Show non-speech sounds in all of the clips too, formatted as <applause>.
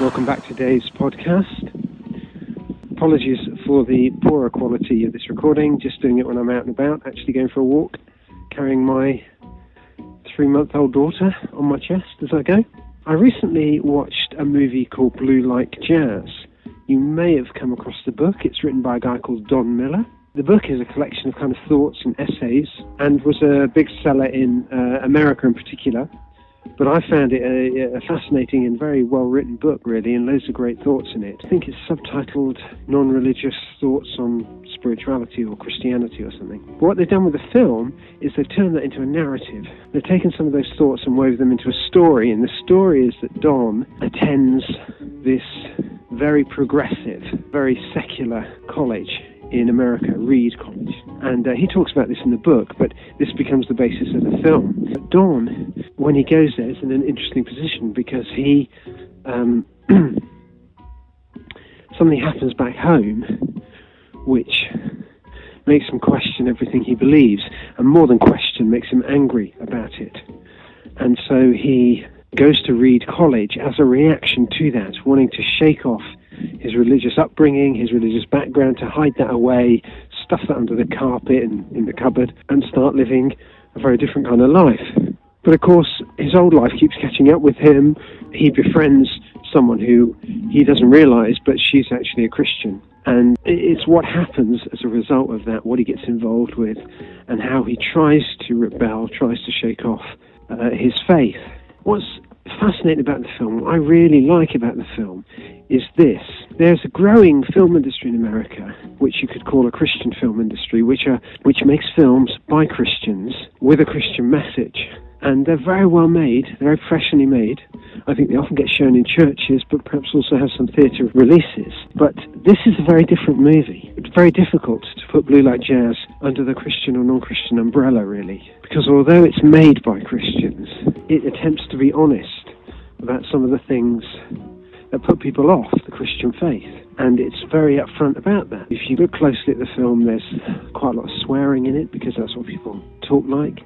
Welcome back to today's podcast. Apologies for the poorer quality of this recording, just doing it when I'm out and about, actually going for a walk, carrying my three month old daughter on my chest as I go. I recently watched a movie called Blue Like Jazz. You may have come across the book, it's written by a guy called Don Miller. The book is a collection of kind of thoughts and essays and was a big seller in uh, America in particular. But I found it a, a fascinating and very well written book, really, and loads of great thoughts in it. I think it's subtitled Non Religious Thoughts on Spirituality or Christianity or something. But what they've done with the film is they've turned that into a narrative. They've taken some of those thoughts and wove them into a story, and the story is that Don attends this very progressive, very secular college in America, Reed College. And uh, he talks about this in the book, but this becomes the basis of the film. Don, when he goes there, is in an interesting position because he. Um, <clears throat> something happens back home which makes him question everything he believes, and more than question, makes him angry about it. And so he goes to Reed College as a reaction to that, wanting to shake off his religious upbringing, his religious background, to hide that away, stuff that under the carpet and in the cupboard, and start living a very different kind of life. But of course, his old life keeps catching up with him. He befriends someone who he doesn't realize, but she's actually a Christian. And it's what happens as a result of that, what he gets involved with, and how he tries to rebel, tries to shake off uh, his faith. What's fascinating about the film, what I really like about the film, is this. There's a growing film industry in America, which you could call a Christian film industry, which, are, which makes films by Christians with a Christian message. And they're very well made, they're very professionally made. I think they often get shown in churches, but perhaps also have some theatre releases. But this is a very different movie. It's very difficult to put Blue Like Jazz under the Christian or non Christian umbrella, really. Because although it's made by Christians, it attempts to be honest about some of the things that put people off the Christian faith. And it's very upfront about that. If you look closely at the film, there's quite a lot of swearing in it because that's what people talk like.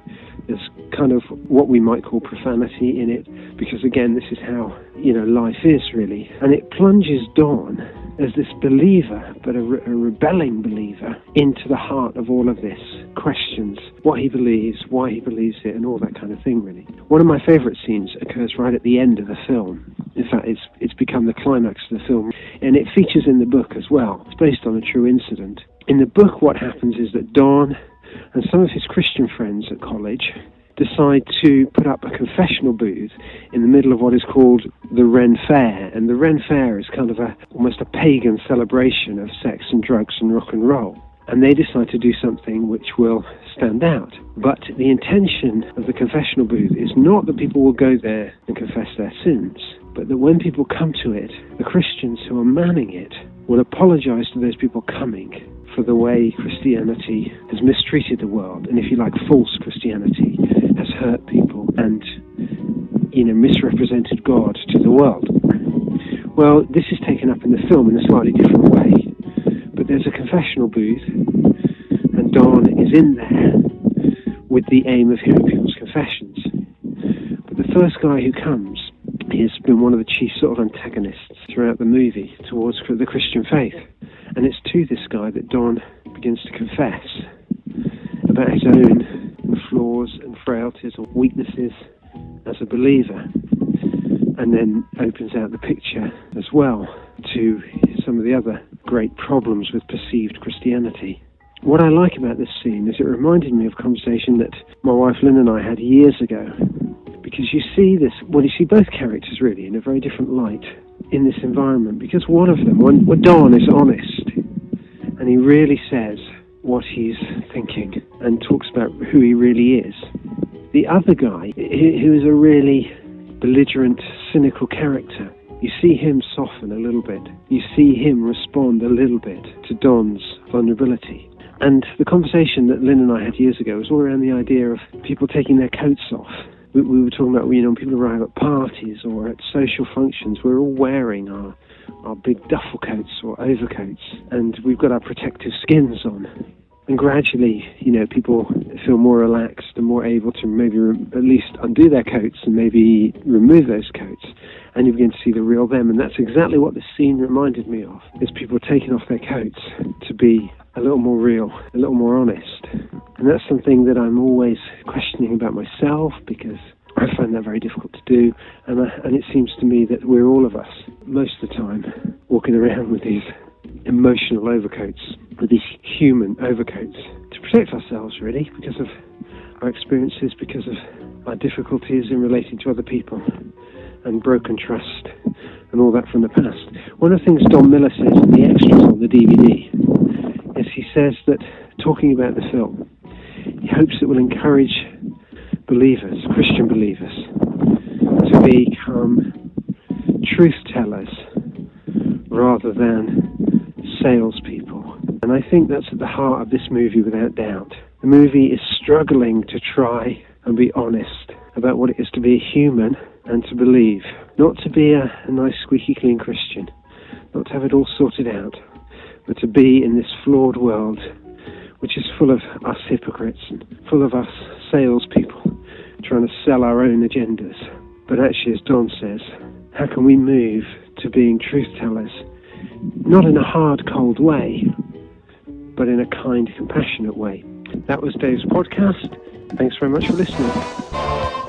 There's kind of what we might call profanity in it because, again, this is how, you know, life is really. And it plunges Don as this believer, but a, re- a, rebelling believer, into the heart of all of this. Questions what he believes, why he believes it, and all that kind of thing, really. One of my favourite scenes occurs right at the end of the film. In fact, it's, it's become the climax of the film, and it features in the book as well. It's based on a true incident. In the book, what happens is that Don and some of his Christian friends at college decide to put up a confessional booth in the middle of what is called the Ren Fair. And the Ren Fair is kind of a almost a pagan celebration of sex and drugs and rock and roll. And they decide to do something which will stand out. But the intention of the confessional booth is not that people will go there and confess their sins, but that when people come to it, the Christians who are manning it will apologize to those people coming for the way Christianity has mistreated the world, and if you like, false Christianity has hurt people and, you know, misrepresented God to the world. Well, this is taken up in the film in a slightly different way, but there's a confessional booth, and Don is in there with the aim of hearing people's confessions. But the first guy who comes has been one of the chief sort of antagonists throughout the movie towards the Christian faith. And it's to this guy that Don begins to confess about his own flaws and frailties or weaknesses as a believer, and then opens out the picture as well to some of the other great problems with perceived Christianity. What I like about this scene is it reminded me of a conversation that my wife Lynn and I had years ago. Because you see this, well, you see both characters really in a very different light in this environment. Because one of them, Don is honest, and he really says what he's thinking and talks about who he really is. The other guy, who is a really belligerent, cynical character, you see him soften a little bit. You see him respond a little bit to Don's vulnerability. And the conversation that Lynn and I had years ago was all around the idea of people taking their coats off. We, we were talking about, you know, when people arrive at parties or at social functions, we're all wearing our our big duffel coats or overcoats, and we've got our protective skins on. And gradually, you know, people feel more relaxed and more able to maybe re- at least undo their coats and maybe remove those coats. and you begin to see the real them. And that's exactly what this scene reminded me of, is people taking off their coats to be a little more real, a little more honest. And that's something that I'm always questioning about myself because I find that very difficult to do. And, I, and it seems to me that we're all of us, most of the time, walking around with these emotional overcoats, with these human overcoats, to protect ourselves, really, because of our experiences, because of our difficulties in relating to other people, and broken trust, and all that from the past. One of the things Don Miller says in the extras on the DVD is he says that, talking about the film, he hopes it will encourage believers, Christian believers, to become truth tellers rather than salespeople. And I think that's at the heart of this movie without doubt. The movie is struggling to try and be honest about what it is to be a human and to believe. Not to be a, a nice, squeaky clean Christian, not to have it all sorted out, but to be in this flawed world which is full of us hypocrites and full of us salespeople trying to sell our own agendas. But actually, as Don says, how can we move to being truth tellers? Not in a hard, cold way, but in a kind, compassionate way. That was Dave's podcast. Thanks very much for listening.